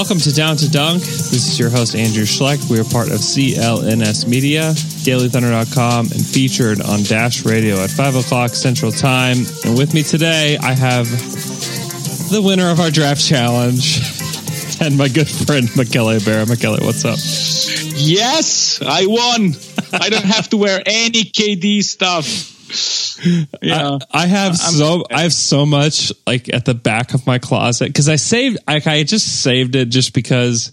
Welcome to Down to Dunk. This is your host, Andrew Schleck. We are part of CLNS Media, DailyThunder.com, and featured on Dash Radio at 5 o'clock Central Time. And with me today, I have the winner of our draft challenge and my good friend, Michele Barra. Michele, what's up? Yes, I won. I don't have to wear any KD stuff. Yeah. I, I have so I have so much like at the back of my closet because I saved like I just saved it just because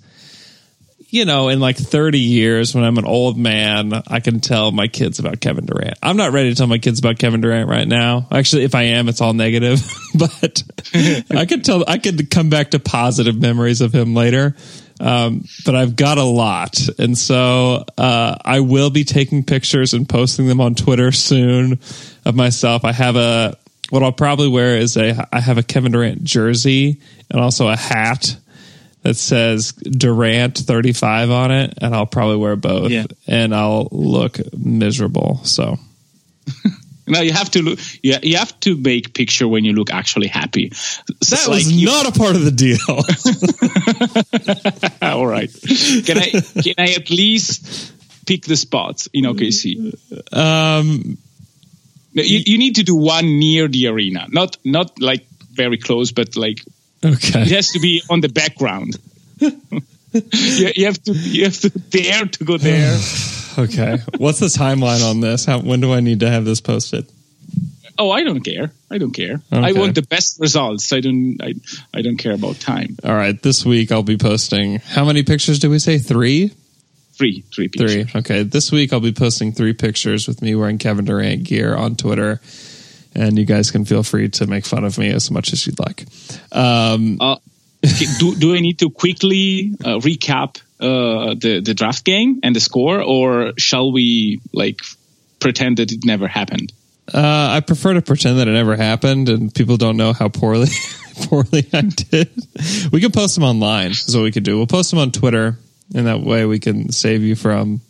you know in like 30 years when I'm an old man I can tell my kids about Kevin Durant. I'm not ready to tell my kids about Kevin Durant right now. Actually, if I am, it's all negative, but I could tell I could come back to positive memories of him later. Um, but I've got a lot, and so uh, I will be taking pictures and posting them on Twitter soon of myself. I have a what I'll probably wear is a I have a Kevin Durant jersey and also a hat that says Durant 35 on it, and I'll probably wear both, Yeah. and I'll look miserable. So No, you have to look. You, you have to make picture when you look actually happy. that was not a part of the deal. all right. Can I? Can I at least pick the spots in OKC? um, No, you, you need to do one near the arena, not not like very close, but like okay. it has to be on the background. you, you have to you have to dare to go there. Okay. What's the timeline on this? How when do I need to have this posted? Oh, I don't care. I don't care. I want the best results. I don't. I, I don't care about time. All right. This week I'll be posting. How many pictures did we say? Three. Three, three pictures. Three. Okay. This week I'll be posting three pictures with me wearing Kevin Durant gear on Twitter, and you guys can feel free to make fun of me as much as you'd like. Um, Uh, okay, do do I need to quickly uh, recap uh, the the draft game and the score, or shall we like pretend that it never happened? uh, I prefer to pretend that it never happened, and people don't know how poorly poorly I did. We can post them online. Is what we could do. We'll post them on Twitter, and that way we can save you from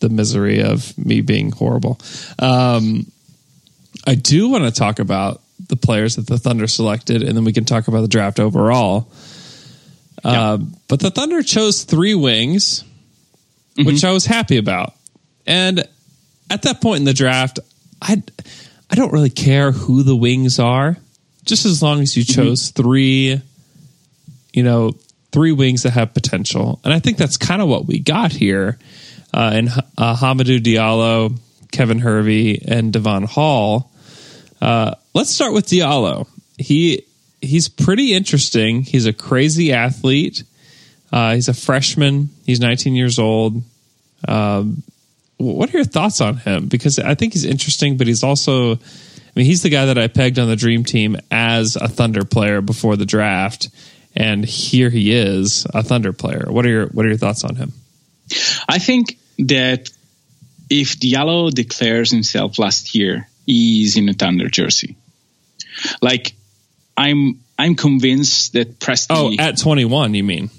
the misery of me being horrible. Um, I do want to talk about the players that the Thunder selected, and then we can talk about the draft overall. Uh, but the Thunder chose three wings, which I was happy about. And at that point in the draft, I I don't really care who the wings are, just as long as you chose three, you know, three wings that have potential. And I think that's kind of what we got here. Uh, in uh, Hamidou Diallo, Kevin Hervey, and Devon Hall. Uh, let's start with Diallo. He he's pretty interesting. He's a crazy athlete. Uh, he's a freshman. He's 19 years old. Um, what are your thoughts on him? Because I think he's interesting, but he's also, I mean, he's the guy that I pegged on the dream team as a Thunder player before the draft, and here he is, a Thunder player. What are your What are your thoughts on him? I think that if Diallo declares himself last year, he's in a Thunder jersey. Like I'm I'm convinced that Presti. Oh, at 21, you mean?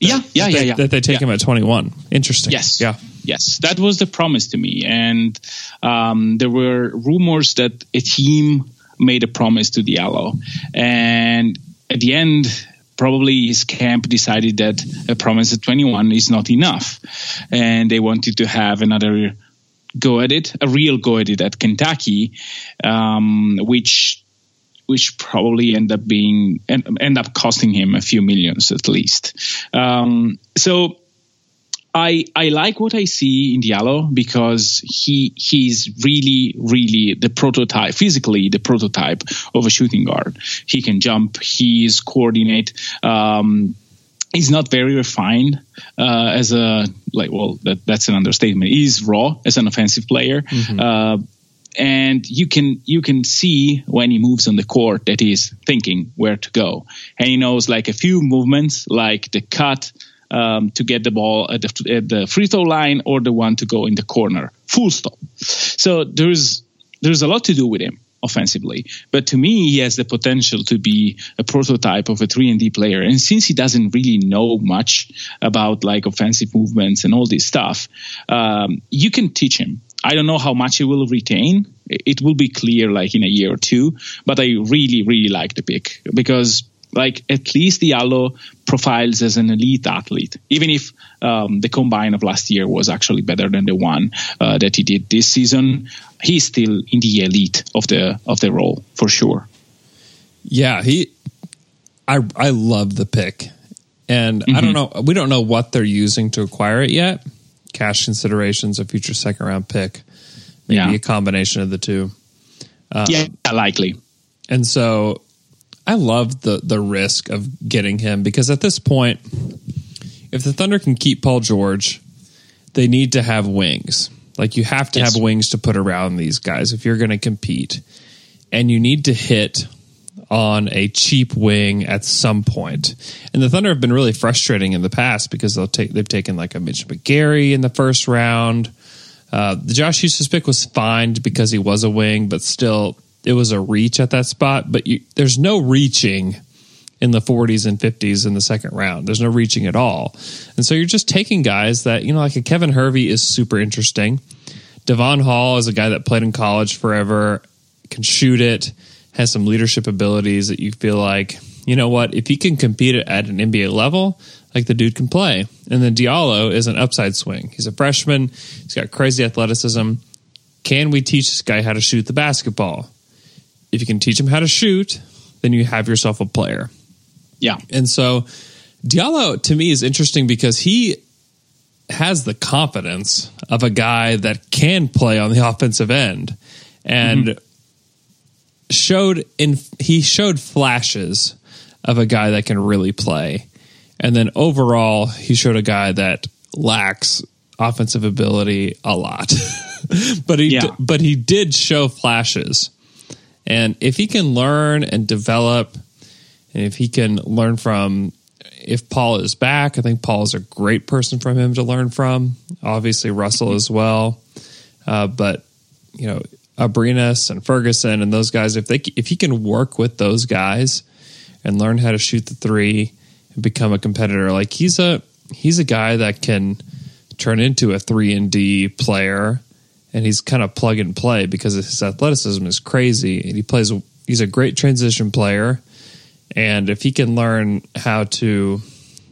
yeah, yeah, yeah, they- yeah. That they take Yeah. him at 21. Interesting. Yes. Yeah. Yes, that was the promise to me, and um, there were rumors that a team made a promise to Diallo, and at the end, probably his camp decided that a promise at 21 is not enough, and they wanted to have another go at it, a real go at it at Kentucky, um, which which probably end up being end, end up costing him a few millions at least. Um, so I I like what I see in Diallo because he he's really really the prototype physically the prototype of a shooting guard. He can jump. He's coordinate. Um, he's not very refined uh, as a like. Well, that, that's an understatement. He's raw as an offensive player. Mm-hmm. Uh, and you can you can see when he moves on the court that he's thinking where to go, and he knows like a few movements, like the cut um, to get the ball at the, at the free throw line or the one to go in the corner. Full stop. So there's there's a lot to do with him offensively, but to me he has the potential to be a prototype of a three and D player. And since he doesn't really know much about like offensive movements and all this stuff, um, you can teach him. I don't know how much he will retain. It will be clear like in a year or two, but I really, really like the pick because like at least Diallo profiles as an elite athlete, even if um, the combine of last year was actually better than the one uh, that he did this season. He's still in the elite of the of the role for sure. Yeah, he. I I love the pick, and I don't know. We don't know what they're using to acquire it yet. Cash considerations, a future second round pick, maybe Yeah. a combination of the two. yeah, likely. And so I love the the risk of getting him because at this point, if the Thunder can keep Paul George, they need to have wings. Like you have to Yes. have wings to put around these guys if you're going to compete. And you need to hit on a cheap wing at some point. And the Thunder have been really frustrating in the past because they'll take they've taken like a Mitch McGary in the first round. Uh, the Josh Huestis pick was fine because he was a wing, but still it was a reach at that spot. But you, there's no reaching in the 40s and 50s in the second round. There's no reaching at all. And so you're just taking guys that, you know, like a Kevin Hervey is super interesting. Devon Hall is a guy that played in college forever, can shoot it, has some leadership abilities that you feel like, you know what, if he can compete at an NBA level, like the dude can play. And then Diallo is an upside swing. He's a freshman, he's got crazy athleticism. Can we teach this guy how to shoot the basketball? If you can teach him how to shoot, then you have yourself a player. Yeah, And so Diallo to me is interesting because he has the confidence of a guy that can play on the offensive end and mm-hmm. showed in he showed flashes of a guy that can really play. And then overall he showed a guy that lacks offensive ability a lot. but he Yeah. but he did show flashes. And if he can learn and develop and if he can learn from if Paul is back, I think Paul is a great person for him to learn from. Obviously, Russell as well. Uh, but you know, Abrines and Ferguson and those guys, if they if he can work with those guys and learn how to shoot the three and become a competitor, like he's a he's a guy that can turn into a three and D player, and he's kind of plug and play because his athleticism is crazy, and he plays. He's a great transition player, and if he can learn how to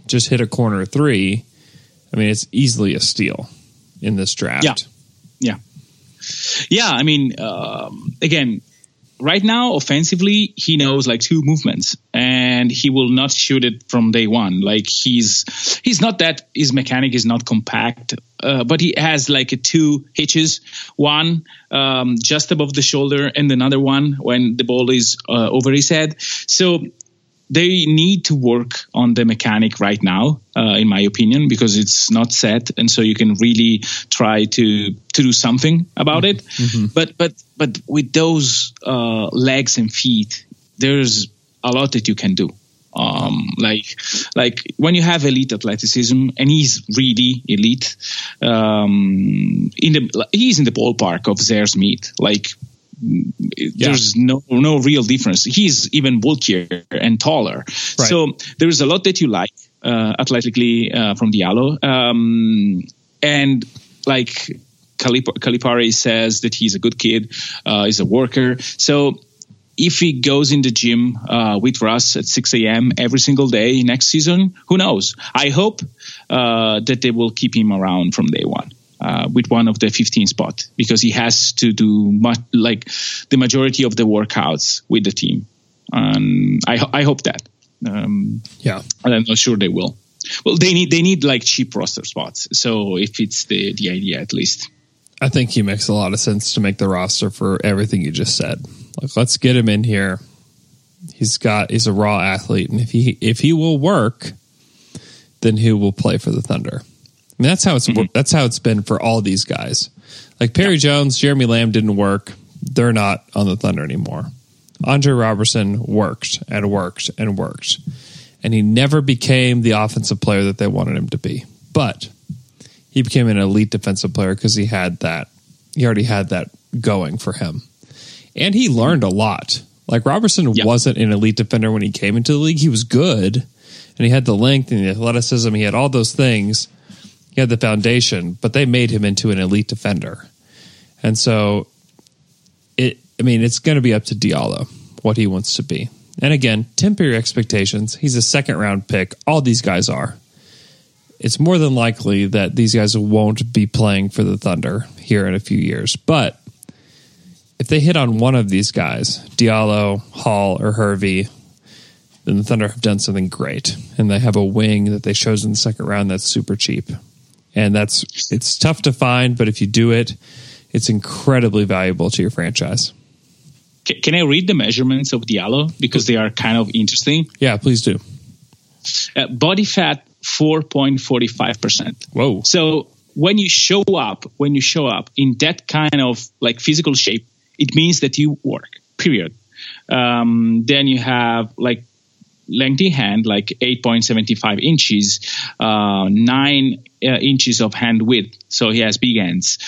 just hit a corner three, I mean, it's easily a steal in this draft. Yeah. Yeah. Yeah. I mean, um, again, right now, offensively, he knows like two movements and he will not shoot it from day one. Like he's, he's not that, his mechanic is not compact, uh, but he has like a two hitches, one um, just above the shoulder and another one when the ball is uh, over his head. So they need to work on the mechanic right now, uh, in my opinion, because it's not set, and so you can really try to to do something about it. But but but with those uh, legs and feet, there's a lot that you can do. Um, like like when you have elite athleticism, and he's really elite. Um, in the he's in the ballpark of Zhaire Smith. Like there's no no real difference. He's even bulkier and taller. So there's a lot that you like uh, athletically uh, from Diallo, um, and like Calip- Calipari says that he's a good kid, uh, he's a worker. So if he goes in the gym uh, with Russ at 6 a.m. every single day next season, who knows? I hope uh, that they will keep him around from day one. Uh, with one of the 15 spot because he has to do much like the majority of the workouts with the team. Um, I, I hope that. Um, Yeah. and I'm not sure they will. Well, they need they need like cheap roster spots. So if it's the the idea at least. I think he makes a lot of sense to make the roster for everything you just said. Like, let's get him in here. He's got he's a raw athlete, and if he if he will work, then who will play for the Thunder. I mean, that's how it's mm-hmm. that's how it's been for all these guys. Like Perry Jones, Jeremy Lamb didn't work. They're not on the Thunder anymore. Andre Roberson worked and worked and worked, and he never became the offensive player that they wanted him to be. But he became an elite defensive player because he had that. He already had that going for him, and he learned a lot. Like Roberson Yeah. wasn't an elite defender when he came into the league. He was good, and he had the length and the athleticism. He had all those things. He had the foundation, but they made him into an elite defender. And so it I mean, it's going to be up to Diallo what he wants to be. And again, temper your expectations. He's a second round pick. All these guys are. It's more than likely that these guys won't be playing for the Thunder here in a few years. But if they hit on one of these guys, Diallo, Hall, or Hervey, then the Thunder have done something great. And they have a wing that they chose in the second round that's super cheap. And that's it's tough to find, but if you do it, it's incredibly valuable to your franchise. Can I read the measurements of Diallo because they are kind of interesting? Yeah, please do. Uh, body fat 4.45%. Whoa. So when you show up, when you show up in that kind of like physical shape, it means that you work. Period. Um, then you have like lengthy hand, like 8.75 inches, uh, nine uh, inches of hand width. So he has big hands.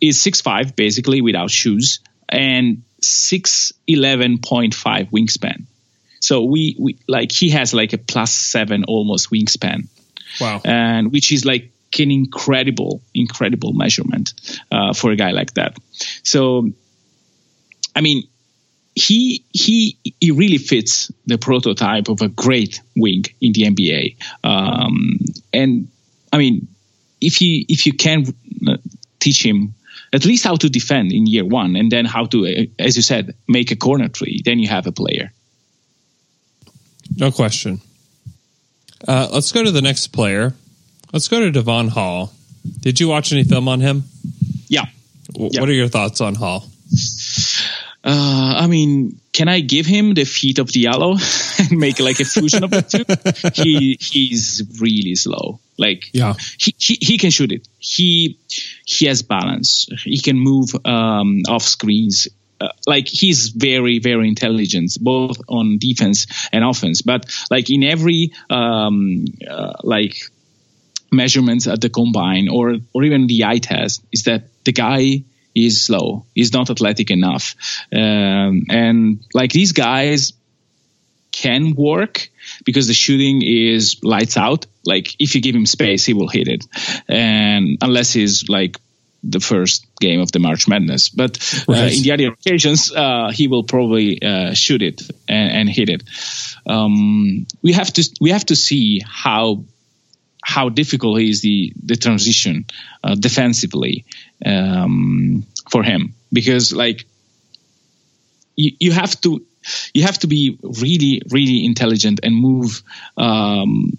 Is 6'5 basically without shoes and 6'11.5 wingspan. So we, we like he has like a plus seven almost wingspan Wow. and which is like an incredible, incredible measurement uh, for a guy like that. So, I mean, he he he really fits the prototype of a great wing in the NBA. Um, and I mean, if you if you can uh, teach him at least how to defend in year one, and then how to, uh, as you said, make a corner three, then you have a player. No question. Uh, let's go to the next player. Let's go to Devon Hall. Did you watch any film on him? Yeah. W- Yeah. What are your thoughts on Hall? Uh, I mean, can I give him the feet of Diallo and make like a fusion of the two? He he's really slow. Like Yeah. he, he he can shoot it. He he has balance. He can move um, off screens. Uh, like he's very very intelligent both on defense and offense. But like in every um, uh, like measurements at the combine or or even the eye test is that the guy is slow. He's not athletic enough, um, and like these guys can work because the shooting is lights out. Like if you give him space, he will hit it, and unless he's like the first game of the March Madness. But uh, Right. in the other occasions, uh, he will probably uh, shoot it and, and hit it. Um, we have to we have to see how how difficult is the the transition uh, defensively um, for him because like you, you have to you have to be really really intelligent and move um,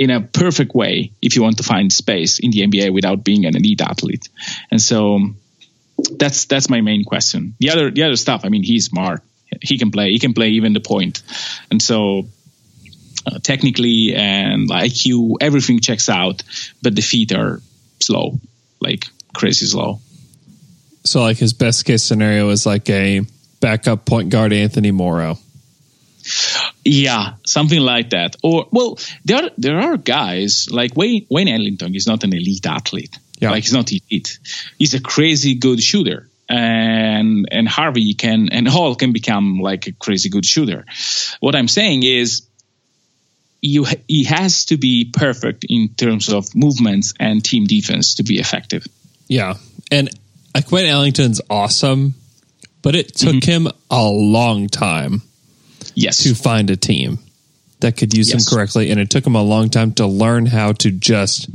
in a perfect way if you want to find space in the NBA without being an elite athlete. And so that's that's my main question. The other the other stuff I mean he's smart. He can play he can play even the point. And so uh, technically and IQ, everything checks out, but the feet are slow, like crazy slow. So, like his best case scenario is like a backup point guard Anthony Morrow. Yeah, something like that. Or well, there are, there are guys like Wayne Wayne Ellington is not an elite athlete. Yeah. Like he's not elite. He's a crazy good shooter. And and Hervey can and Hall can become like a crazy good shooter. What I'm saying is you he has to be perfect in terms of movements and team defense to be effective. Yeah. And like Wayne Ellington's awesome, but it took Mm-hmm. him a long time Yes. to find a team that could use Yes. him correctly. And it took him a long time to learn how to just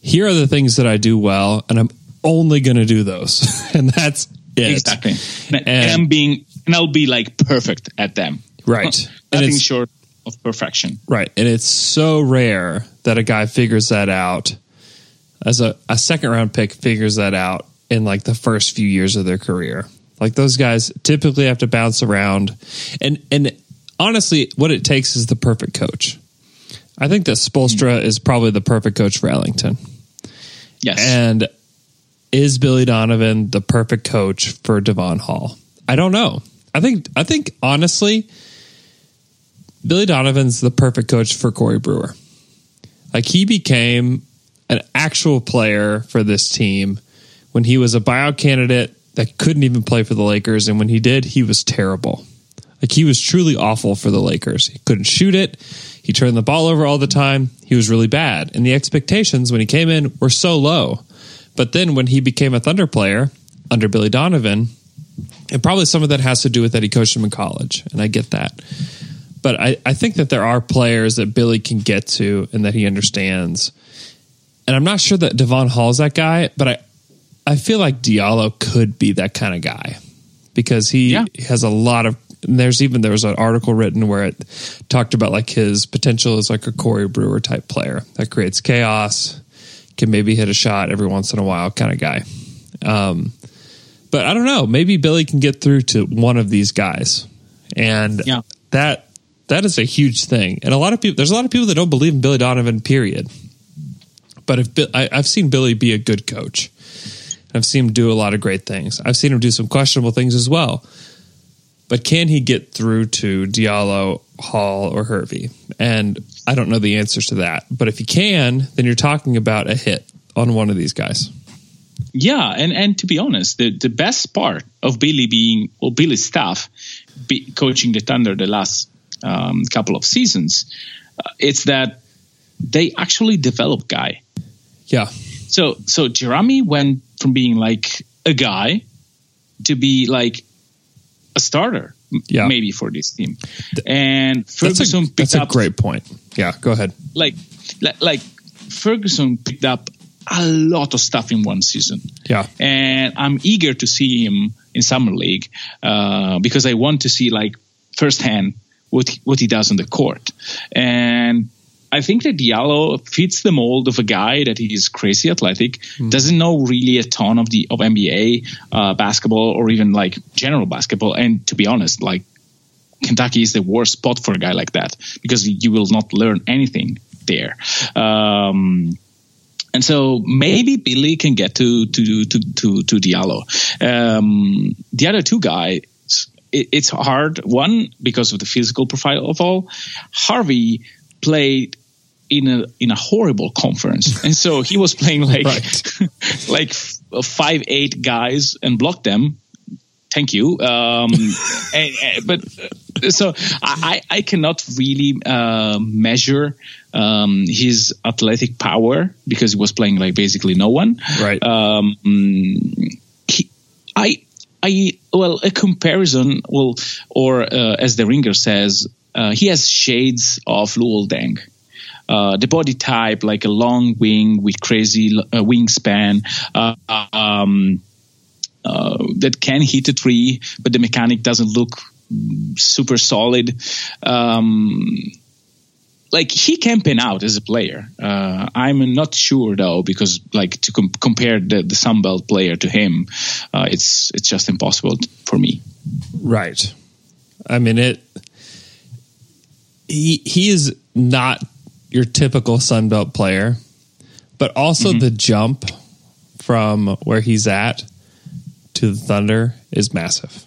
here are the things that I do well, and I'm only going to do those. and that's it. Exactly. And, And- I'm being and I'll be like perfect at them. Right. and Nothing short of perfection. Right. And it's so rare that a guy figures that out as a, a second round pick figures that out in like the first few years of their career. Like those guys typically have to bounce around. And and honestly, what it takes is the perfect coach. I think that Spoelstra hmm. is probably the perfect coach for Ellington. Yes. And is Billy Donovan the perfect coach for Devon Hall? I don't know. I think I think honestly, Billy Donovan's the perfect coach for Corey Brewer. Like he became an actual player for this team when he was a buyout candidate that couldn't even play for the Lakers, and when he did, he was terrible. Like he was truly awful for the Lakers. He couldn't shoot it. He turned the ball over all the time. He was really bad. And the expectations when he came in were so low. But then when he became a Thunder player under Billy Donovan, and probably some of that has to do with that he coached him in college, and I get that. But I, I think that there are players that Billy can get to and that he understands. And I'm not sure that Devon Hall's that guy, but I, I feel like Diallo could be that kind of guy because he Yeah. has a lot of. And there's even there was an article written where it talked about like his potential as like a Corey Brewer type player that creates chaos, can maybe hit a shot every once in a while kind of guy. Um, but I don't know. Maybe Billy can get through to one of these guys, and Yeah. that that is a huge thing. And a lot of people, there's a lot of people that don't believe in Billy Donovan. Period. But if I, I've seen Billy be a good coach, I've seen him do a lot of great things. I've seen him do some questionable things as well. But can he get through to Diallo, Hall, or Hervey? And I don't know the answers to that. But if he can, then you're talking about a hit on one of these guys. Yeah, and and to be honest, the the best part of Billy being or Billy's staff be, coaching the Thunder the last um, couple of seasons, uh, it's that they actually develop guy. Yeah. So so Jerami went from being like a guy to be like a starter, Yeah. maybe for this team. And That's Ferguson a, picked that's a great point. Yeah, go ahead. like like like Ferguson picked up a lot of stuff in one season Yeah. and I'm eager to see him in summer league uh, because I want to see like firsthand what he, what he does on the court. And I think that Diallo fits the mold of a guy that is crazy athletic, doesn't know really a ton of the of NBA uh, basketball or even like general basketball. And to be honest, like Kentucky is the worst spot for a guy like that because you will not learn anything there. Um, and so maybe Billy can get to to to to, to Diallo. Um, the other two guys, it, it's hard. One because of the physical profile of all. Hervey played in a in a horrible conference, and so he was playing like like five eight guys and blocked them. Thank you. Um, and, and- but so I, I I cannot really uh, measure um, his athletic power because he was playing like basically no one. Right. Um, he, I I well a comparison well or uh, as the ringer says uh, he has shades of Luol Deng. Uh, the body type, like a long wing with crazy uh, wingspan, uh, um, uh, that can hit a tree, but the mechanic doesn't look super solid. Um, like he can pan out as a player. Uh, I'm not sure though, because like to com- compare the, the Sunbelt player to him, uh, it's it's just impossible for me. Right. I mean it he he is not your typical Sunbelt player, but also Mm-hmm. the jump from where he's at to the Thunder is massive.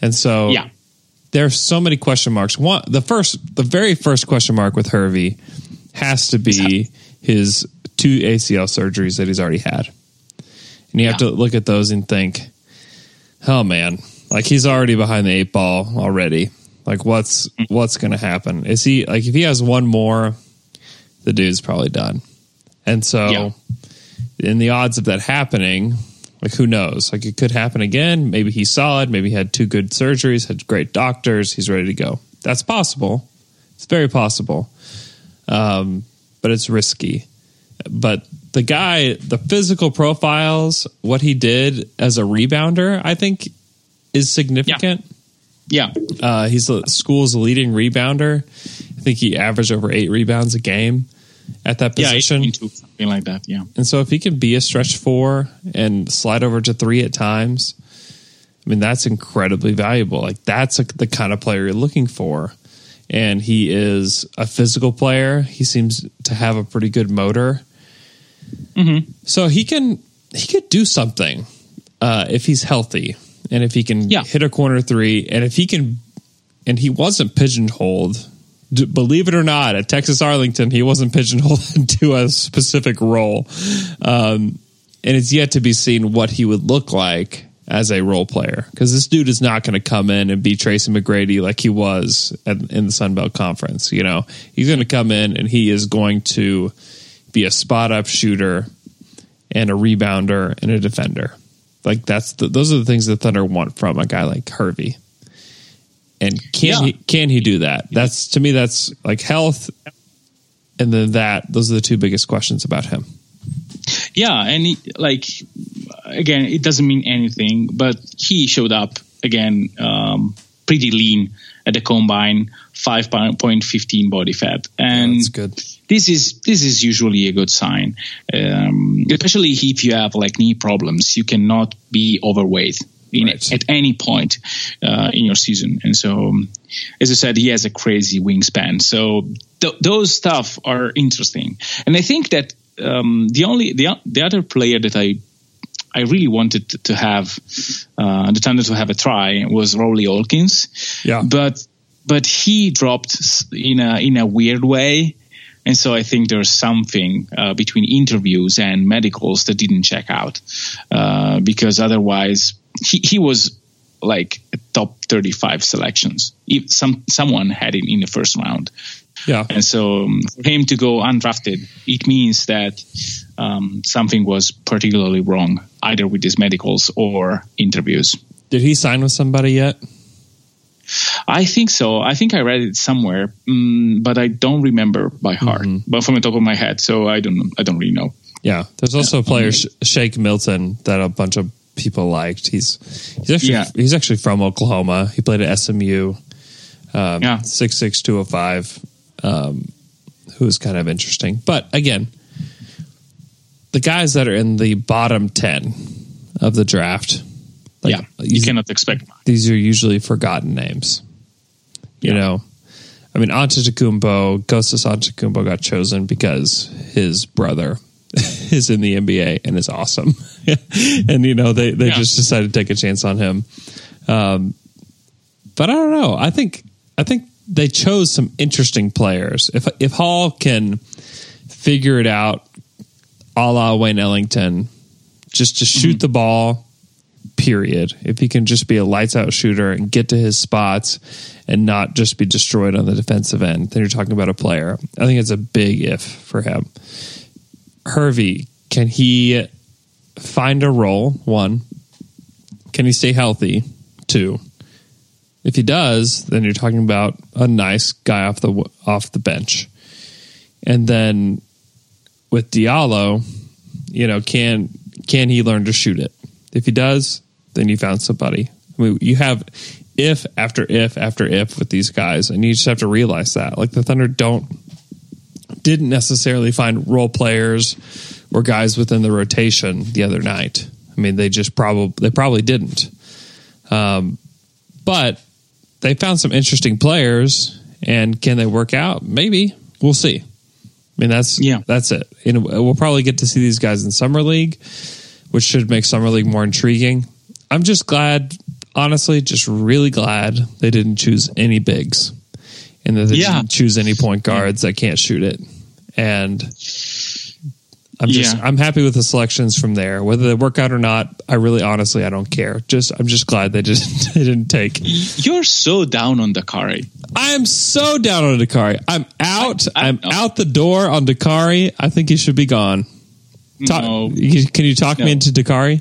And so Yeah. there's so many question marks. One the first the very first question mark with Hervey has to be his two ACL surgeries that he's already had. And you have to look at those and think, oh man, like he's already behind the eight ball already. Like what's what's going to happen? Is he like if he has one more, the dude's probably done. And so, Yeah. in the odds of that happening, like who knows? Like it could happen again. Maybe he's solid. Maybe he had two good surgeries, had great doctors. He's ready to go. That's possible. It's very possible. Um, but it's risky. But the guy, the physical profiles, what he did as a rebounder, I think is significant. Yeah, Uh, he's the school's leading rebounder. I think he averaged over eight rebounds a game at that yeah, position. into something like that. Yeah, And so if he can be a stretch four and slide over to three at times, I mean, that's incredibly valuable. Like that's a, the kind of player you're looking for. and he is a physical player. He seems to have a pretty good motor, Mm-hmm. so he can he could do something uh, if he's healthy and if he can Yeah. hit a corner three and if he can and he wasn't pigeonholed. D- believe it or not, at Texas Arlington, he wasn't pigeonholed into a specific role, um, and it's yet to be seen what he would look like as a role player because this dude is not going to come in and be Tracy McGrady like he was at, in the Sun Belt Conference. You know, he's going to come in and he is going to be a spot up shooter and a rebounder and a defender. Like that's the, those are the things the Thunder want from a guy like Hervey. And can Yeah. he can he do that? That's to me that's like health and then that those are the two biggest questions about him. Yeah, and he, like again, it doesn't mean anything, but he showed up again um, pretty lean at the combine, five point fifteen body fat, and good. this is this is usually a good sign, um, especially if you have like knee problems. You cannot be overweight in, Right. at any point uh, in your season, and so as I said, he has a crazy wingspan. So th- those stuff are interesting, and I think that um, the only the the other player that I I really wanted to- to have uh, the Thunder to have a try was Rawle Alkins. Yeah. but but he dropped in a in a weird way. And so I think there's something uh, between interviews and medicals that didn't check out uh, because otherwise he, he was like top 35 selections. If some someone had him in the first round Yeah. and so um, for him to go undrafted it means that um, something was particularly wrong either with his medicals or interviews Did he sign with somebody yet? I think so. I think I read it somewhere, mm, but I don't remember by heart, but from the top of my head. So I don't. I don't really know. Yeah. There's also a player Sh- Shake Milton that a bunch of people liked. He's he's actually Yeah. he's actually from Oklahoma. He played at SMU. Um, Yeah. six six two oh five. Um, who is kind of interesting, but again, the guys that are in the bottom ten of the draft, like, yeah, you these- cannot expect. these are usually forgotten names. You Yeah. know, I mean, Antetokounmpo, Kostas Antetokounmpo got chosen because his brother is in the NBA and is awesome, and you know they they Yeah. just decided to take a chance on him. Um, but I don't know. I think I think they chose some interesting players. If if Hall can figure it out, a la Wayne Ellington, just to shoot mm-hmm. the ball period. If he can just be a lights out shooter and get to his spots and not just be destroyed on the defensive end, then you're talking about a player. I think it's a big if for him. Hervey, can he find a role? One, can he stay healthy? Two, if he does, then you're talking about a nice guy off the off the bench. And then with Diallo, you know, can can he learn to shoot it? If he does, then you found somebody. I mean, you have if after if after if with these guys, and you just have to realize that. Like the Thunder don't didn't necessarily find role players or guys within the rotation the other night. I mean, they just probably they probably didn't. Um, but they found some interesting players, and can they work out? Maybe we'll see. I mean, that's Yeah. that's it. Know, we'll probably get to see these guys in summer league, which should make summer league more intriguing. I'm just glad, honestly, just really glad they didn't choose any bigs, and that they Yeah. didn't choose any point guards that can't shoot it. And I'm just Yeah. I'm happy with the selections from there. Whether they work out or not, I really honestly I don't care. Just I'm just glad they didn't they didn't take. You're so down on Dakari. I am so down on Dakari. I'm out. I- I'm know. out the door on Dakari. I think he should be gone. Talk, No. Can you talk me into Dakari?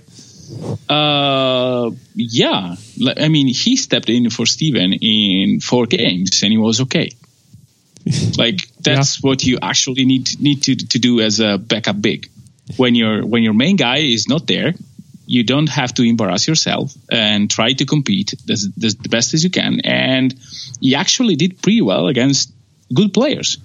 Uh, yeah. I mean, he stepped in for Steven in four games and he was okay. Like that's what you actually need need to, to do as a backup big. When your when your main guy is not there, you don't have to embarrass yourself and try to compete as, as the best as you can. And he actually did pretty well against good players.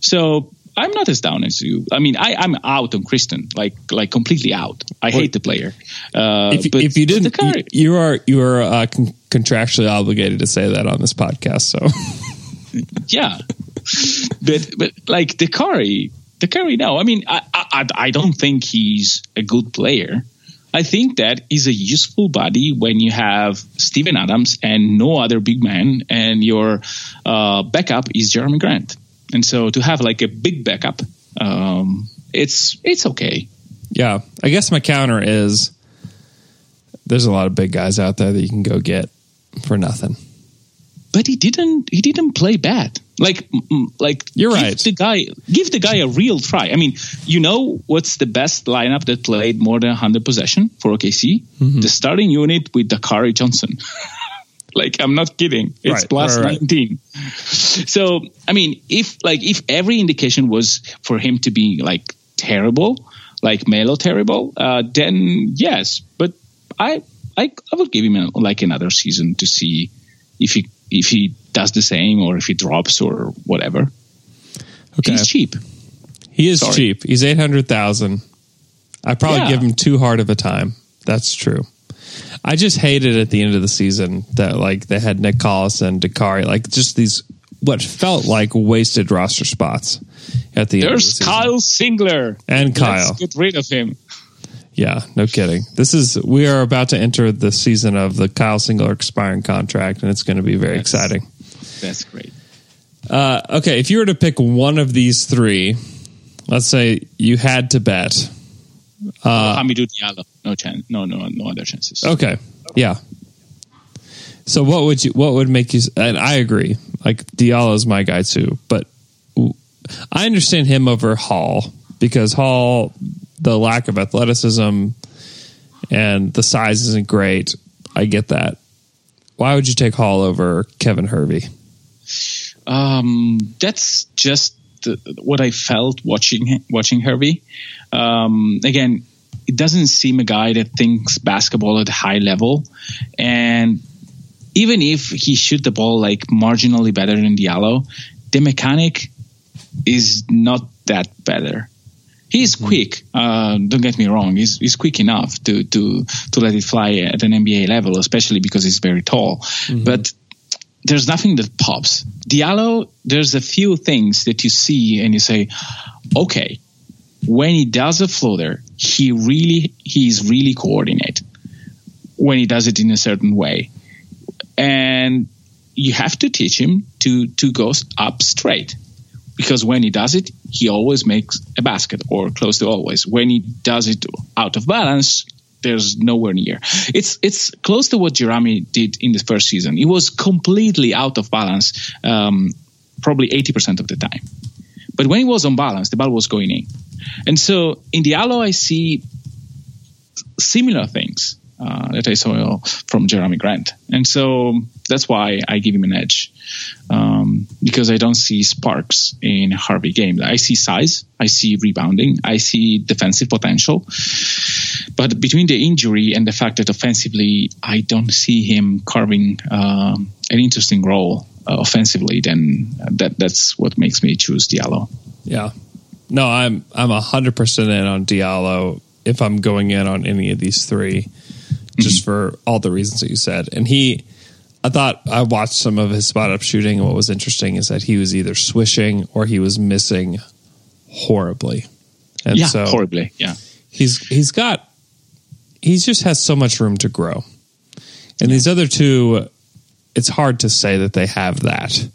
So I'm not as down as you. I mean, I, I'm out on Kristen, like like completely out. I hate the player. Uh, If, but if you didn't, Dakari- you, you are you are uh, con- contractually obligated to say that on this podcast. So yeah, but but like Dakari, the Curry. No, I mean, I, I I don't think he's a good player. I think that is a useful body when you have Steven Adams and no other big man, and your uh, backup is Jerami Grant. And so to have like a big backup, um, it's it's okay. Yeah, I guess my counter is there's a lot of big guys out there that you can go get for nothing. But he didn't. He didn't play bad. Like, like you're give right. The guy, give the guy a real try. I mean, you know what's the best lineup that played more than 100 possession for OKC? Mm-hmm. The starting unit with Dakari Johnson. like, I'm not kidding. It's Right, plus right, right. 19. So, I mean, if like if every indication was for him to be like terrible, like Melo terrible, uh, then yes. But I, I, I would give him a, like another season to see if he if he does the same or if he drops or whatever. Okay, He's cheap. he is sorry. cheap. He's eight hundred thousand. I probably Yeah. give him too hard of a time. That's true. I just hated at the end of the season that like they had Nick Collison, Dakari, like just these what felt like wasted roster spots at the end. of the There's. Kyle Singler. and Kyle. Let's get rid of him. Yeah, no kidding. This is we are about to enter the season of the Kyle Singler expiring contract, and it's going to be very Yes. exciting. That's great. Uh, okay, if you were to pick one of these three, let's say you had to bet. Uh, Hamidou Diallo. No chance. No, no, no other chances. Okay, yeah. So what would you? What would make you? And I agree. Like Diallo is my guy too, but I understand him over Hall because Hall, the lack of athleticism and the size isn't great. I get that. Why would you take Hall over Kevin Hervey? Um, that's just the, what I felt watching watching Hervey. Um, again, it doesn't seem a guy that thinks basketball at a high level, and even if he shoot the ball like marginally better than Diallo, the mechanic is not that better. He's quick. Uh, don't get me wrong. He's, he's quick enough to, to, to let it fly at an NBA level, especially because he's very tall. But there's nothing that pops. Diallo, there's a few things that you see and you say, okay, when he does a floater, he really, he's really coordinate when he does it in a certain way. And you have to teach him to, to go up straight because when he does it, he always makes a basket or close to always. When he does it out of balance, there's nowhere near. It's it's close to what Jerami did in the first season. He was completely out of balance, um, probably 80% of the time. But when he was on balance, the ball was going in. And so in Diallo, I see similar things uh, that I saw from Jerami Grant. And so that's why I give him an edge um, because I don't see sparks in Hervey game. I see size, I see rebounding, I see defensive potential. But between the injury and the fact that offensively, I don't see him carving um, an interesting role uh, offensively, then that that's what makes me choose Diallo. Yeah. No, I'm I'm hundred percent in on Diallo if I'm going in on any of these three, just for all the reasons that you said. And he I thought I watched some of his spot up shooting and what was interesting is that he was either swishing or he was missing horribly. And yeah, so horribly. Yeah. he's he's got he just has so much room to grow. And these other two it's hard to say that they have that.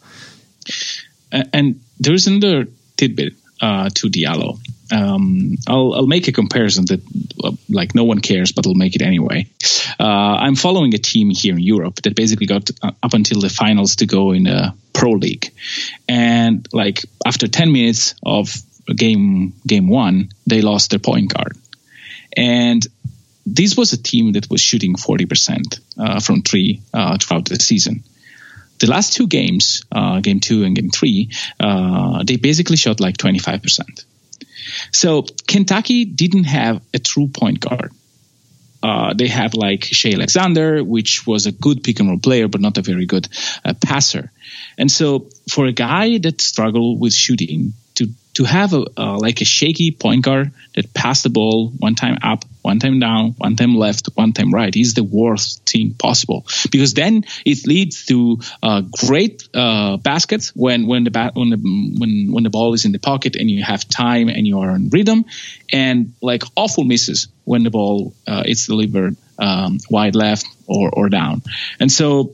And there's another tidbit uh, to Diallo. Um, I'll, I'll make a comparison that uh, like no one cares, but I'll make it anyway. Uh, I'm following a team here in Europe that basically got uh, up until the finals to go in a pro league, and like after 10 minutes of game game one, they lost their point guard, and this was a team that was shooting 40% uh, from three uh, throughout the season the last two games, uh, game two and game three, uh, they basically shot like 25%. So Kentucky didn't have a true point guard. Uh, they have like Shai Alexander, which was a good pick and roll player, but not a very good uh, passer. And so for a guy that struggled with shooting to, have a uh, like a shaky point guard that pass the ball one time up, one time down, one time left, one time right is the worst thing possible because then it leads to uh, great uh, baskets when when the ba- when the when when the ball is in the pocket and you have time and you are in rhythm, and like awful misses when the ball uh, is delivered um, wide left or or down, and so.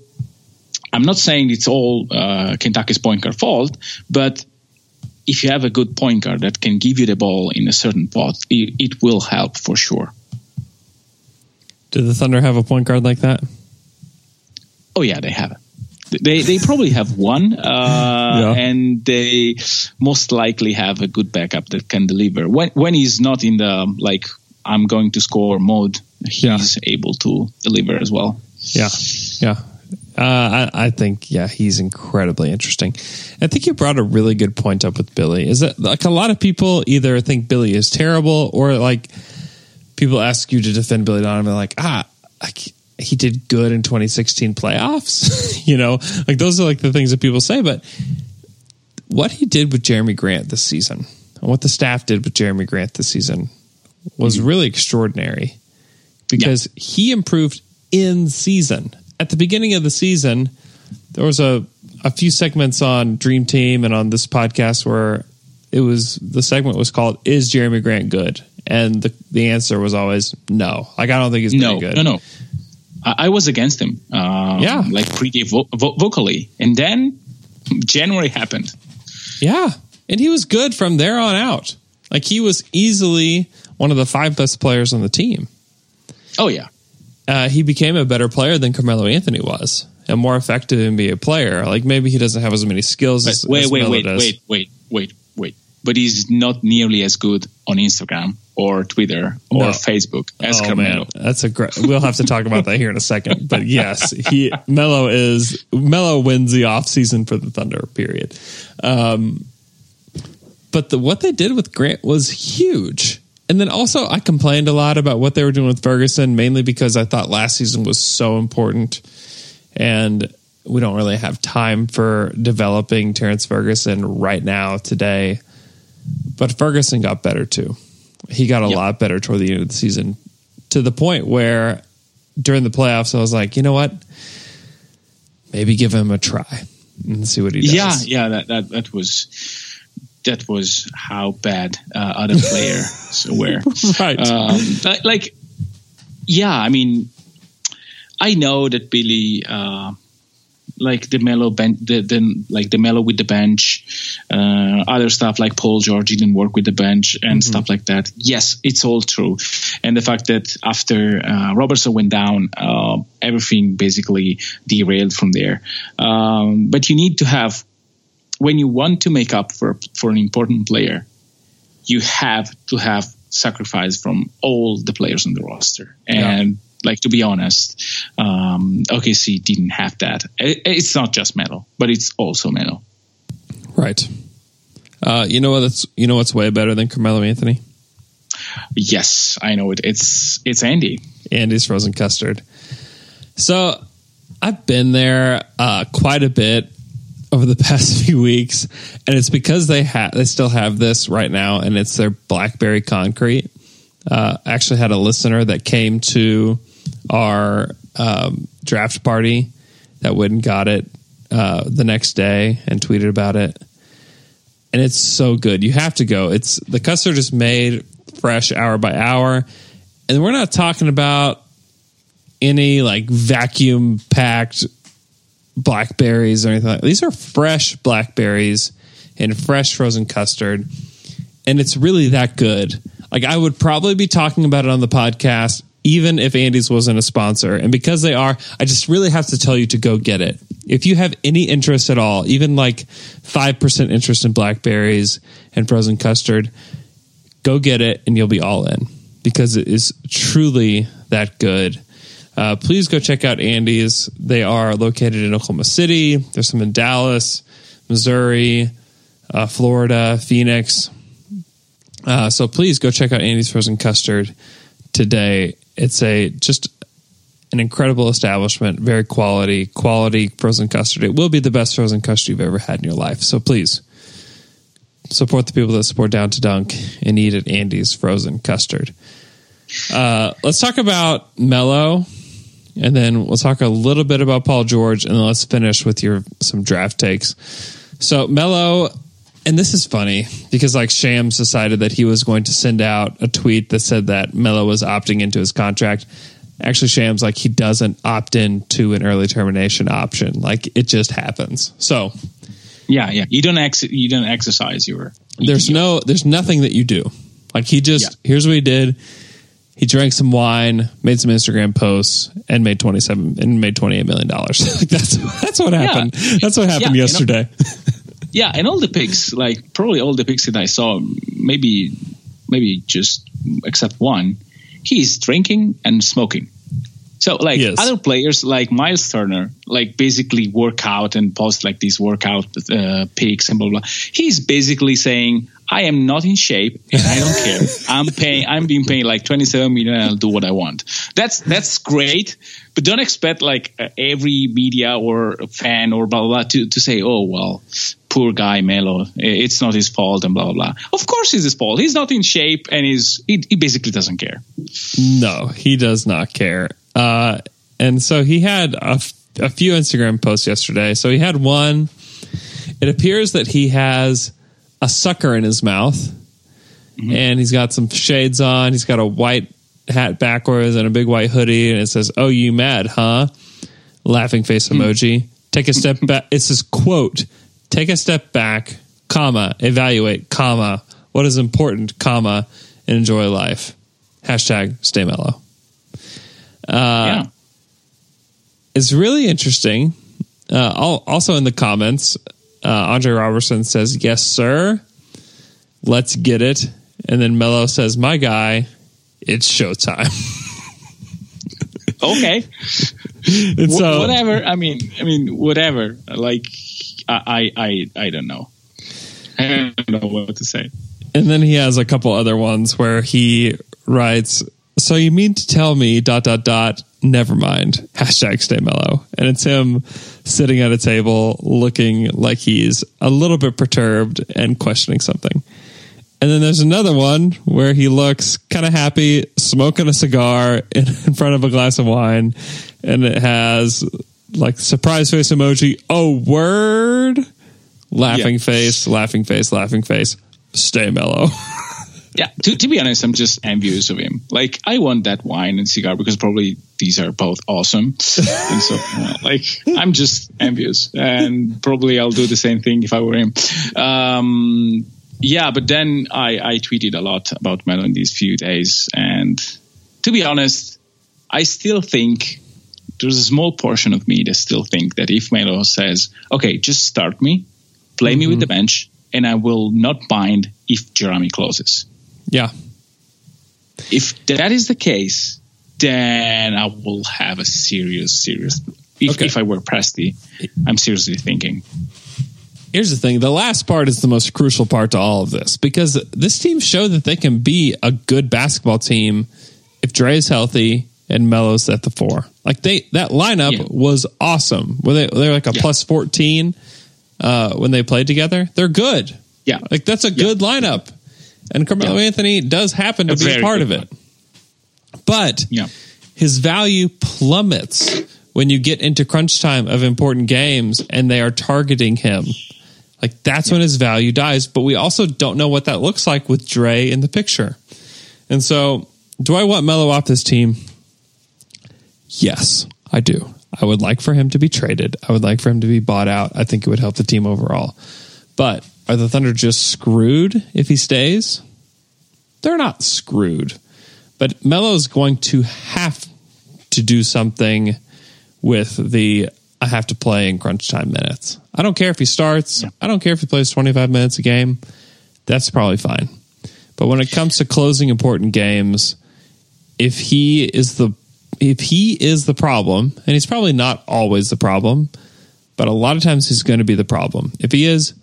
I'm not saying it's all uh, Kentucky's point guard fault, but if you have a good point guard that can give you the ball in a certain spot, it, it will help for sure. Do the Thunder have a point guard like that? Oh yeah, they have. They they probably have one, uh, yeah. and they most likely have a good backup that can deliver. When when he's not in the like I'm going to score mode, he's yeah. able to deliver as well. Yeah, yeah. Uh, I, I, think, yeah, he's incredibly interesting. I think you brought a really good point up with Billy. Is that like a lot of people either think Billy is terrible or like people ask you to defend Billy Donovan, like, ah, he did good in 2016 playoffs. you know, like those are like the things that people say. But what he did with Jerami Grant this season, and what the staff did with Jerami Grant this season, was mm-hmm. really extraordinary because yeah. he improved in season at the beginning of the season, there was a a few segments on Dream Team and on this podcast where it was the segment was called "Is Jerami Grant good?" and the the answer was always no. Like I don't think he's no, good. No, no, I, I was against him. Um, yeah, like pretty vo- vo- vocally, and then January happened. Yeah, and he was good from there on out. Like he was easily one of the five best players on the team. Oh yeah, uh, he became a better player than Carmelo Anthony was, and more effective NBA player. Like maybe he doesn't have as many skills. As, wait, as wait, wait, does. wait, wait, wait, wait. But he's not nearly as good on Instagram or Twitter or no. Facebook as oh, Carmelo. Man. That's a great. We'll have to talk about that here in a second. But yes, he Melo is Melo wins the off season for the Thunder. Period. Um, but the, what they did with Grant was huge and then also I complained a lot about what they were doing with Ferguson, mainly because I thought last season was so important, and we don't really have time for developing Terrence Ferguson right now today. But Ferguson got better too. He got a yep. lot better toward the end of the season, to the point where during the playoffs I was like, you know what, maybe give him a try and see what he does. Yeah, yeah, that that that was that was how bad uh, other players were. right. Um, like, yeah, I mean, I know that Billy, uh, like the Melo bench, the, the, like the Melo with the bench, uh, other stuff like Paul George didn't work with the bench and mm-hmm. stuff like that. Yes, it's all true, and the fact that after uh, Roberson went down, uh, everything basically derailed from there. Um, but you need to have when you want to make up for for an important player, you have to have sacrifice from all the players on the roster. And yeah. like to be honest, um, OKC didn't have that. It, it's not just Melo, but it's also Melo. Right. Uh, you know what's you know what's way better than Carmelo Anthony? Yes, I know it. It's it's Andy. Andy's frozen custard. So I've been there uh, quite a bit over the past few weeks, and it's because they have they still have this right now, and it's their BlackBerry Concrete. Uh, actually, had a listener that came to our um, draft party that went and got it uh, the next day and tweeted about it, and it's so good. You have to go. It's the custard is made fresh hour by hour, and we're not talking about any like vacuum packed blackberries or anything like. These are fresh blackberries and fresh frozen custard. And it's really that good. Like I would probably be talking about it on the podcast even if Andy's wasn't a sponsor. And because they are, I just really have to tell you to go get it. If you have any interest at all, even like 5% interest in blackberries and frozen custard, go get it and you'll be all in because it is truly that good. Uh, please go check out Andy's. They are located in Oklahoma City. There's some in Dallas, Missouri, uh, Florida, Phoenix. Uh, so please go check out Andy's Frozen Custard today. It's a just an incredible establishment, very quality, quality frozen custard. It will be the best frozen custard you've ever had in your life. So please support the people that support Down to Dunk and eat at Andy's frozen custard. Uh, let's talk about Melo, and then we'll talk a little bit about Paul George, and then let's finish with your some draft takes. So Melo, and this is funny because like Shams decided that he was going to send out a tweet that said that Melo was opting into his contract. Actually, Shams like he doesn't opt in to an early termination option. Like it just happens. So Yeah, yeah. You don't ex- you don't exercise your. there's no there's nothing that you do like he just here's what he did he drank some wine made some instagram posts and made 27 and made 28 million dollars like that's that's what happened that's what happened Yeah, yesterday Yeah, and all the pics, like probably all the pics that I saw, maybe maybe just except one, he's drinking and smoking. So like Yes. other players like Miles Turner, like basically work out and post like these workout uh, pics and blah blah. He's basically saying, "I am not in shape and I don't care. I'm paying. I'm being paid like 27 million and I'll do what I want." That's that's great, but don't expect like uh, every media or fan or blah blah blah to to say, "Oh well." Poor guy Melo, it's not his fault and blah blah blah. Of course, it's his fault. He's not in shape and he's he, he basically doesn't care. no he does not care uh and so he had a, f- a few instagram posts yesterday so he had one it appears that he has a sucker in his mouth. Mm-hmm. And he's got some shades on. He's got a white hat backwards and a big white hoodie. And it says oh you mad huh? Laughing face hmm. emoji. Take a step back. It says quote take a step back comma evaluate comma what is important comma and enjoy life. Hashtag stay mellow. Uh, yeah. it's really interesting. Uh, also in the comments, uh, Andre Roberson says, "Yes, sir. Let's get it." And then Melo says, "My guy, it's showtime." Okay. and so, whatever. I mean, I mean, whatever. Like, I, I, I, I don't know. I don't know what to say. and then he has a couple other ones where he writes, "So you mean to tell me dot dot dot? Never mind." Hashtag stay mellow, and it's him sitting at a table looking like he's a little bit perturbed and questioning something. And then there's another one where he looks kind of happy, smoking a cigar in, in front of a glass of wine, and it has like surprise face emoji. Oh, word! Laughing Yeah. face, laughing face, laughing face. Stay mellow. Yeah. To, to be honest, I'm just envious of him. Like, I want that wine and cigar because probably these are both awesome. and so, uh, like, I'm just envious, and probably I'll do the same thing if I were him. Um, yeah, but then I, I tweeted a lot about Melo in these few days, and to be honest, I still think there's a small portion of me that still think that if Melo says, "Okay, just start me, play me with the bench," and I will not mind if Jerami closes. Yeah. If that is the case, then I will have a serious, serious. If, Okay. if I were Presti, I'm seriously thinking. Here's the thing the last part is the most crucial part to all of this because this team showed that they can be a good basketball team if Dre is healthy and Melo's at the four. Like they that lineup Yeah. was awesome. Were they they're like a Yeah. plus 14 uh, when they played together? They're good. Yeah. Like that's a good lineup. And Carmelo Yeah. Anthony does happen to A be a part of it. But Yeah. his value plummets when you get into crunch time of important games and they are targeting him. Like that's when his value dies. But we also don't know what that looks like with Dre in the picture. And so, do I want Melo off this team? Yes, I do. I would like for him to be traded. I would like for him to be bought out. I think it would help the team overall. But are the Thunder just screwed if he stays? They're not screwed. But Melo's going to have to do something with the I have to play in crunch time minutes. I don't care if he starts. I don't care if he plays 25 minutes a game. That's probably fine. But when it comes to closing important games, if he is the if he is the problem, and he's probably not always the problem, but a lot of times he's going to be the problem. If he is,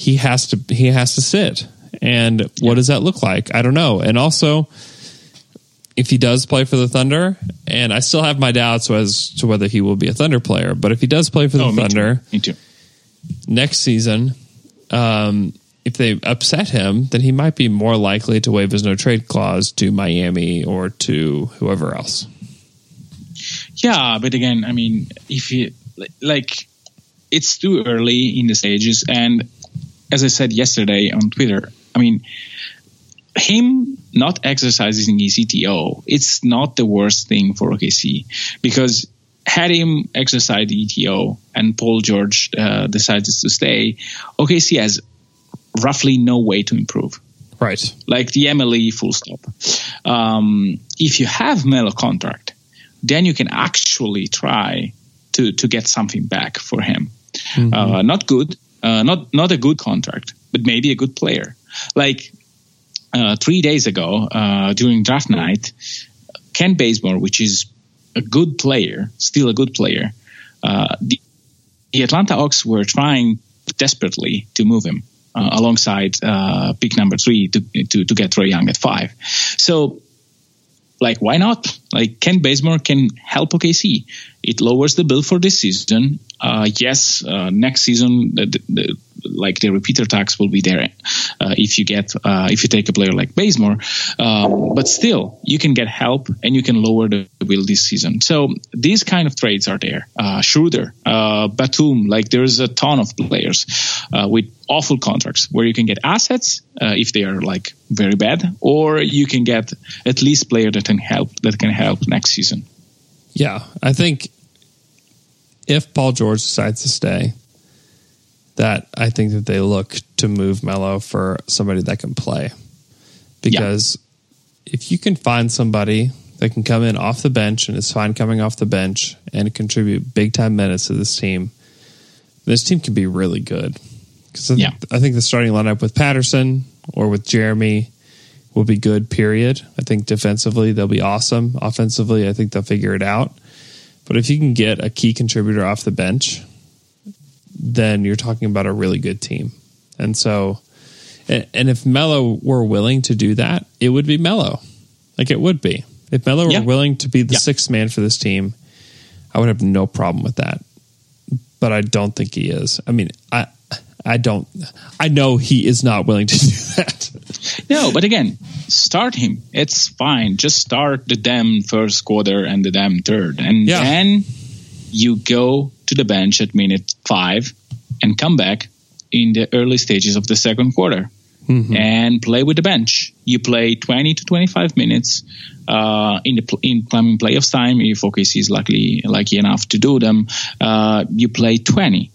he has to he has to sit. And what does that look like? I don't know. And also, if he does play for the Thunder, and I still have my doubts as to whether he will be a Thunder player, but if he does play for the Oh, me too. Thunder Me too. next season, um, if they upset him, then he might be more likely to waive his no trade clause to Miami or to whoever else. Yeah, but again, I mean, if you like, it's too early in the stages, and as I said yesterday on Twitter, I mean, him not exercising his ETO, it's not the worst thing for OKC because had him exercise the ETO and Paul George uh, decides to stay, OKC has roughly no way to improve. Right. Like the MLE full stop. Um, if you have Melo contract, then you can actually try to, to get something back for him. Mm-hmm. Uh, not good, uh, not, not a good contract, but maybe a good player. Like uh, three days ago, uh, during draft night, Kent Bazemore, which is a good player, still a good player, uh, the, the Atlanta Hawks were trying desperately to move him uh, alongside uh, pick number three to, to, to get Trae Young at five. So, like, why not? Like, Kent Bazemore can help OKC. It lowers the bill for this season. Uh, yes, uh, next season, the, the, like the repeater tax will be there uh, if you get uh, if you take a player like Bazemore. Um, but still, you can get help and you can lower the bill this season. So these kind of trades are there. Uh, Schroeder, uh, Batum, like there's a ton of players uh, with awful contracts where you can get assets uh, if they are like very bad, or you can get at least player that can help that can help next season. Yeah, I think if Paul George decides to stay, that I think that they look to move Melo for somebody that can play. Because yeah. if you can find somebody that can come in off the bench and is fine coming off the bench and contribute big time minutes to this team, this team can be really good. Because I, yeah. I think the starting lineup with Patterson or with Jerami will be good, period. I think defensively they'll be awesome. Offensively, I think they'll figure it out. But if you can get a key contributor off the bench, then you're talking about a really good team. And so, and, and if Melo were willing to do that, it would be Melo. Like it would be. If Melo yeah. were willing to be the yeah. sixth man for this team, I would have no problem with that. But I don't think he is. I mean, I I don't I know he is not willing to do that. No, but again, start him. It's fine. Just start the damn first quarter and the damn third. And yeah. then you go to the bench at minute five and come back in the early stages of the second quarter mm-hmm. and play with the bench. You play 20 to 25 minutes uh, in the in coming playoffs time. If OKC is lucky lucky enough to do them, uh, you play 20.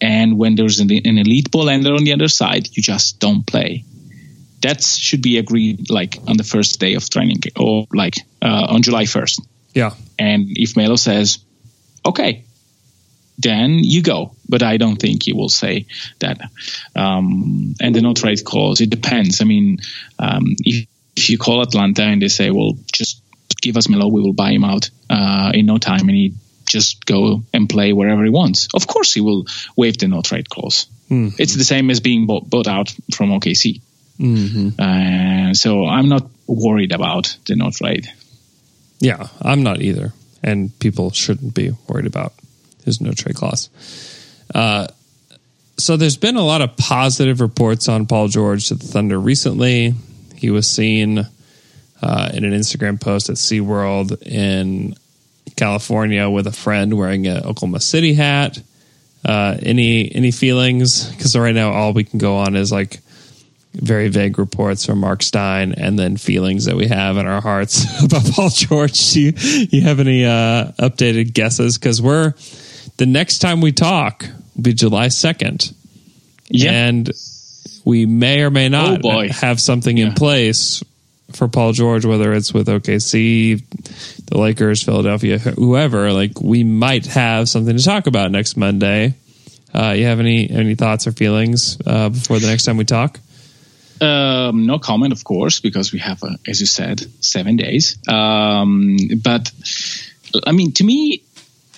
And when there's an, an elite ball ender on the other side, you just don't play. That should be agreed like on the first day of training or like uh, on July 1st. Yeah. And if Melo says, okay, then you go. But I don't think he will say that. Um, and the no trade clause, it depends. I mean, um, if, if you call Atlanta and they say, well, just give us Melo, we will buy him out uh, in no time, and he just go and play wherever he wants. Of course, he will waive the no trade clause. Mm-hmm. It's the same as being bought, bought out from OKC. Mm-hmm. Uh, so I'm not worried about the no trade. Yeah, I'm not either. And people shouldn't be worried about his no trade clause. Uh, so there's been a lot of positive reports on Paul George to the Thunder recently. He was seen uh, in an Instagram post at SeaWorld in California with a friend wearing an Oklahoma City hat. Uh, any any feelings? Because right now all we can go on is like very vague reports from Mark Stein, and then feelings that we have in our hearts about Paul George. Do you, you have any uh, updated guesses? Because we're the next time we talk will be July 2nd. Yeah. And we may or may not oh have something yeah. in place for Paul George, whether it's with OKC, the Lakers, Philadelphia, whoever. Like we might have something to talk about next Monday. Uh, you have any any thoughts or feelings uh, before the next time we talk? Um, no comment, of course, because we have, uh, as you said, seven days. Um, but I mean, to me,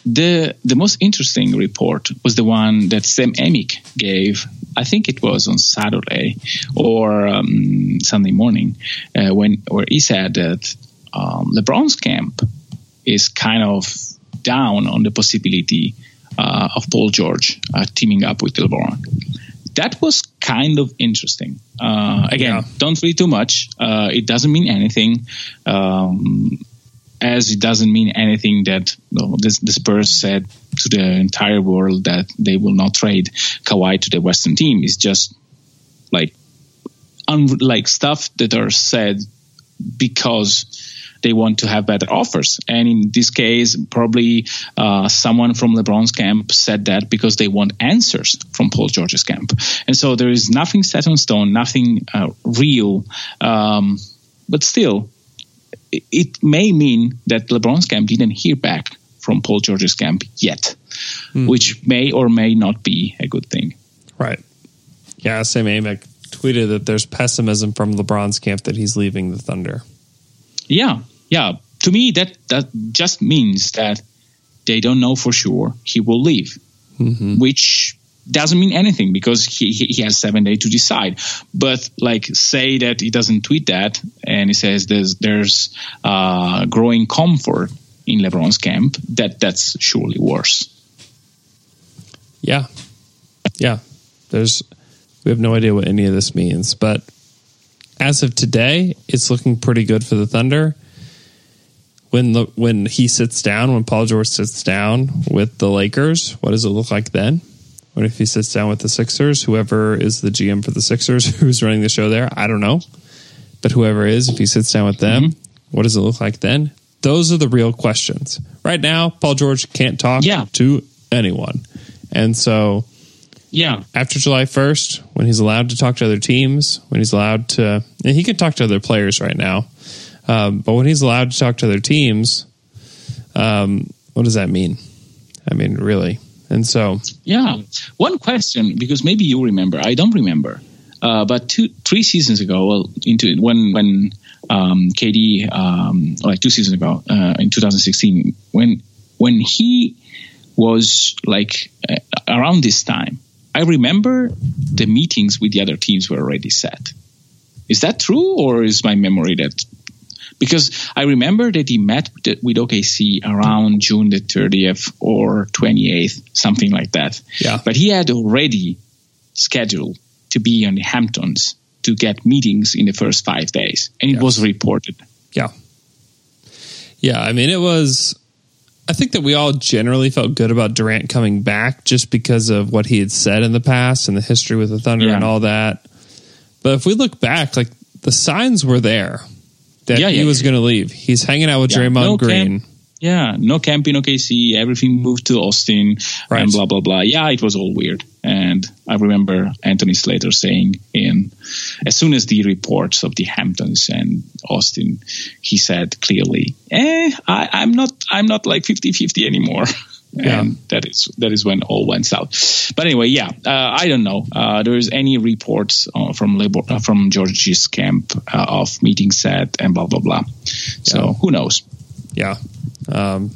the the most interesting report was the one that Sam Amick gave. I think it was on Saturday or um, Sunday morning, uh, when where he said that um, LeBron's camp is kind of down on the possibility uh, of Paul George uh, teaming up with LeBron. That was kind of interesting. Uh, again, Yeah. don't read too much. Uh, it doesn't mean anything. Um, as it doesn't mean anything that well, this, the Spurs said to the entire world that they will not trade Kawhi to the Western team. It's just like un- like stuff that are said because they want to have better offers. And in this case, probably uh, someone from LeBron's camp said that because they want answers from Paul George's camp. And so there is nothing set on stone, nothing uh, real. Um, but still, it, may mean that LeBron's camp didn't hear back from Paul George's camp yet, hmm. which may or may not be a good thing. Right. Yeah, Sam Amick tweeted that there's pessimism from LeBron's camp that he's leaving the Thunder. Yeah, yeah. To me, that that just means that they don't know for sure he will leave, mm-hmm. which doesn't mean anything because he, he has seven days to decide. But like, say that he doesn't tweet that and he says there's there's uh, growing comfort in LeBron's camp. That that's surely worse. Yeah. Yeah. There's we have no idea what any of this means, but as of today, it's looking pretty good for the Thunder. When the when he sits down, when Paul George sits down with the Lakers, what does it look like then? What if he sits down with the Sixers? Whoever is the GM for the Sixers, who's running the show there, I don't know. But whoever is, if he sits down with them, what does it look like then? Those are the real questions. Right now, Paul George can't talk Yeah. to anyone. And so Yeah, after July 1st, when he's allowed to talk to other teams, when he's allowed to, and he can talk to other players right now, um, but when he's allowed to talk to other teams, um, what does that mean? I mean, really. And so, Yeah. One question, because maybe you remember, I don't remember. Uh, but two, three seasons ago, well, into it, when when um, KD, um, like two seasons ago, uh, in 2016, when when he was like uh, around this time, I remember the meetings with the other teams were already set. Is that true, or is my memory that? Because I remember that he met with OKC around June the 30th or 28th, something like that. Yeah. But he had already scheduled to be on the Hamptons to get meetings in the first five days, and it Yeah. was reported. yeah. Yeah, I mean, it was. I think that we all generally felt good about Durant coming back just because of what he had said in the past and the history with the Thunder Yeah. and all that. But if we look back, like the signs were there that Yeah, he yeah, was going to leave. He's hanging out with Yeah, Draymond no Green. camp. Yeah, no camp in OKC. Everything moved to Austin, Right. and blah blah blah. Yeah, it was all weird. And I remember Anthony Slater saying, in as soon as the reports of the Hamptons and Austin, he said clearly, "Eh, I, I'm not, I'm not like 50-50 anymore." Yeah. And that is that is when all went south. But anyway, yeah, uh, I don't know. Uh, there is any reports uh, from Labor, uh, from George's camp uh, of meeting set and blah blah blah. So Yeah. who knows? Yeah. Um,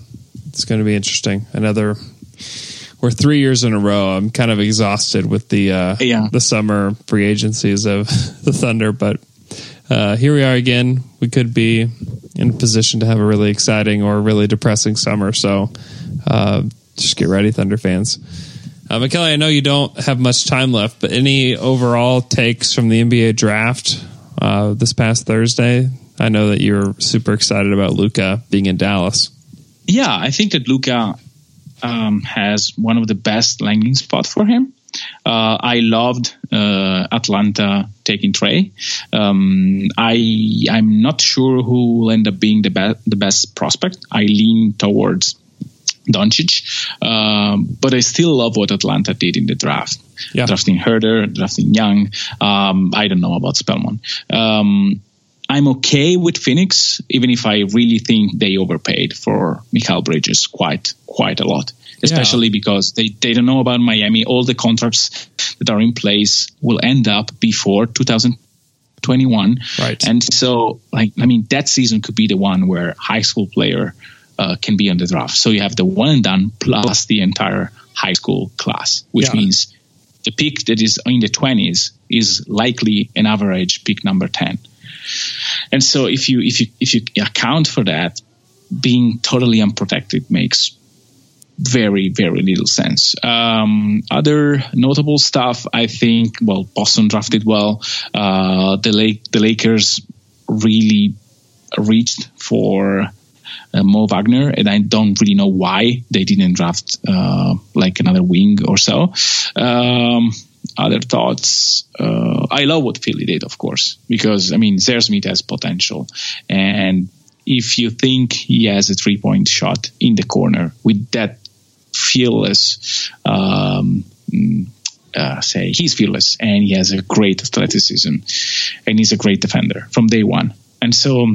it's going to be interesting. Another. We're three years in a row. I'm kind of exhausted with the uh, Yeah. the summer free agencies of the Thunder, but uh, here we are again. We could be in a position to have a really exciting or really depressing summer. So uh, just get ready, Thunder fans. Uh, McKelly, I know you don't have much time left, but any overall takes from the NBA draft uh, this past Thursday? I know that you're super excited about Luka being in Dallas. Yeah, I think that Luka um, has one of the best landing spots for him. Uh, I loved uh, Atlanta taking Trae. Um, I I'm not sure who will end up being the best the best prospect. I lean towards Doncic, um, but I still love what Atlanta did in the draft. Yeah. Drafting Huerter, drafting Young. Um, I don't know about Spellman. Um, I'm okay with Phoenix, even if I really think they overpaid for Mikal Bridges quite quite a lot. Especially because they, they don't know about Miami. All the contracts that are in place will end up before 2021. Right. And so, like, I mean, that season could be the one where high school player uh, can be on the draft. So you have the one and done plus the entire high school class, which Yeah. means the pick that is in the 20s is likely an average pick number 10. And so if you if you if you account for that, being totally unprotected makes very very little sense. Um, other notable stuff, I think. Well, Boston drafted well. Uh, the Lake the Lakers really reached for Mo Wagner, and I don't really know why they didn't draft uh, like another wing or so. Um, other thoughts? Uh, I love what Philly did, of course, because I mean, Zhaire Smith has potential, and if you think he has a three point shot in the corner with that fearless, um, uh, say he's fearless and he has a great athleticism and he's a great defender from day one. And so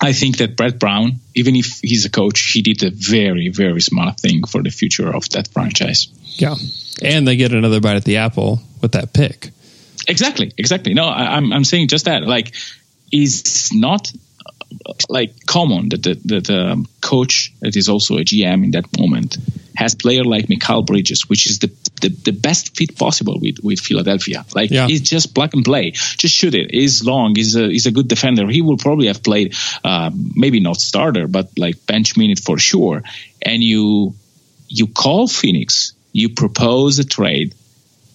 I think that Brett Brown, even if he's a coach, he did a very, very smart thing for the future of that franchise. Yeah. And they get another bite at the apple with that pick. Exactly. Exactly. No, I, I'm, I'm saying just that. Like, is not like common that the, that the coach that is also a GM in that moment has player like Mikal Bridges, which is the, the, the best fit possible with, with Philadelphia. Like Yeah. he's just plug and play, just shoot it. He's long. He's a he's a good defender. He will probably have played uh, maybe not starter, but like bench minute for sure. And you you call Phoenix, you propose a trade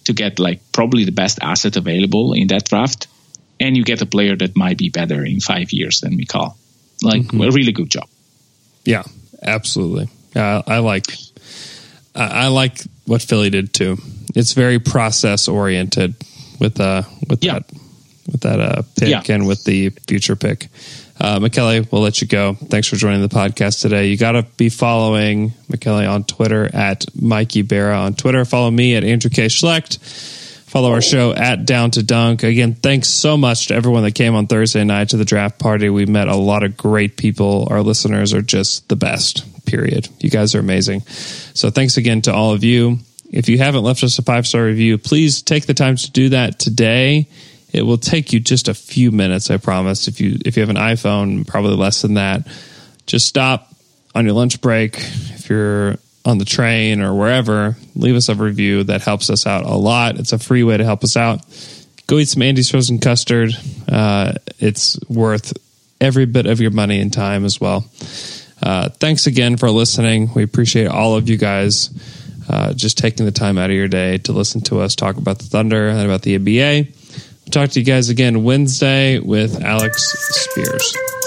to get like probably the best asset available in that draft, and you get a player that might be better in five years than Mikal. Like a really good job. Yeah, absolutely. Uh, I like I like what Philly did too. It's very process oriented with uh with Yeah. that with that uh pick Yeah. and with the future pick. Uh, McKelly, we'll let you go. Thanks for joining the podcast today. You got to be following McKelly on Twitter at Mikey Barra on Twitter. Follow me at Andrew K. Schlecht. Follow our show at Down to Dunk. Again, thanks so much to everyone that came on Thursday night to the draft party. We met a lot of great people. Our listeners are just the best, period. You guys are amazing. So thanks again to all of you. If you haven't left us a five star review, please take the time to do that today. It will take you just a few minutes, I promise. If you if you have an iPhone, probably less than that. Just stop on your lunch break. If you're on the train or wherever, leave us a review. That helps us out a lot. It's a free way to help us out. Go eat some Andy's frozen custard. Uh, it's worth every bit of your money and time as well. Uh, thanks again for listening. We appreciate all of you guys uh, just taking the time out of your day to listen to us talk about the Thunder and about the NBA. We'll talk to you guys again Wednesday with Alex Spears.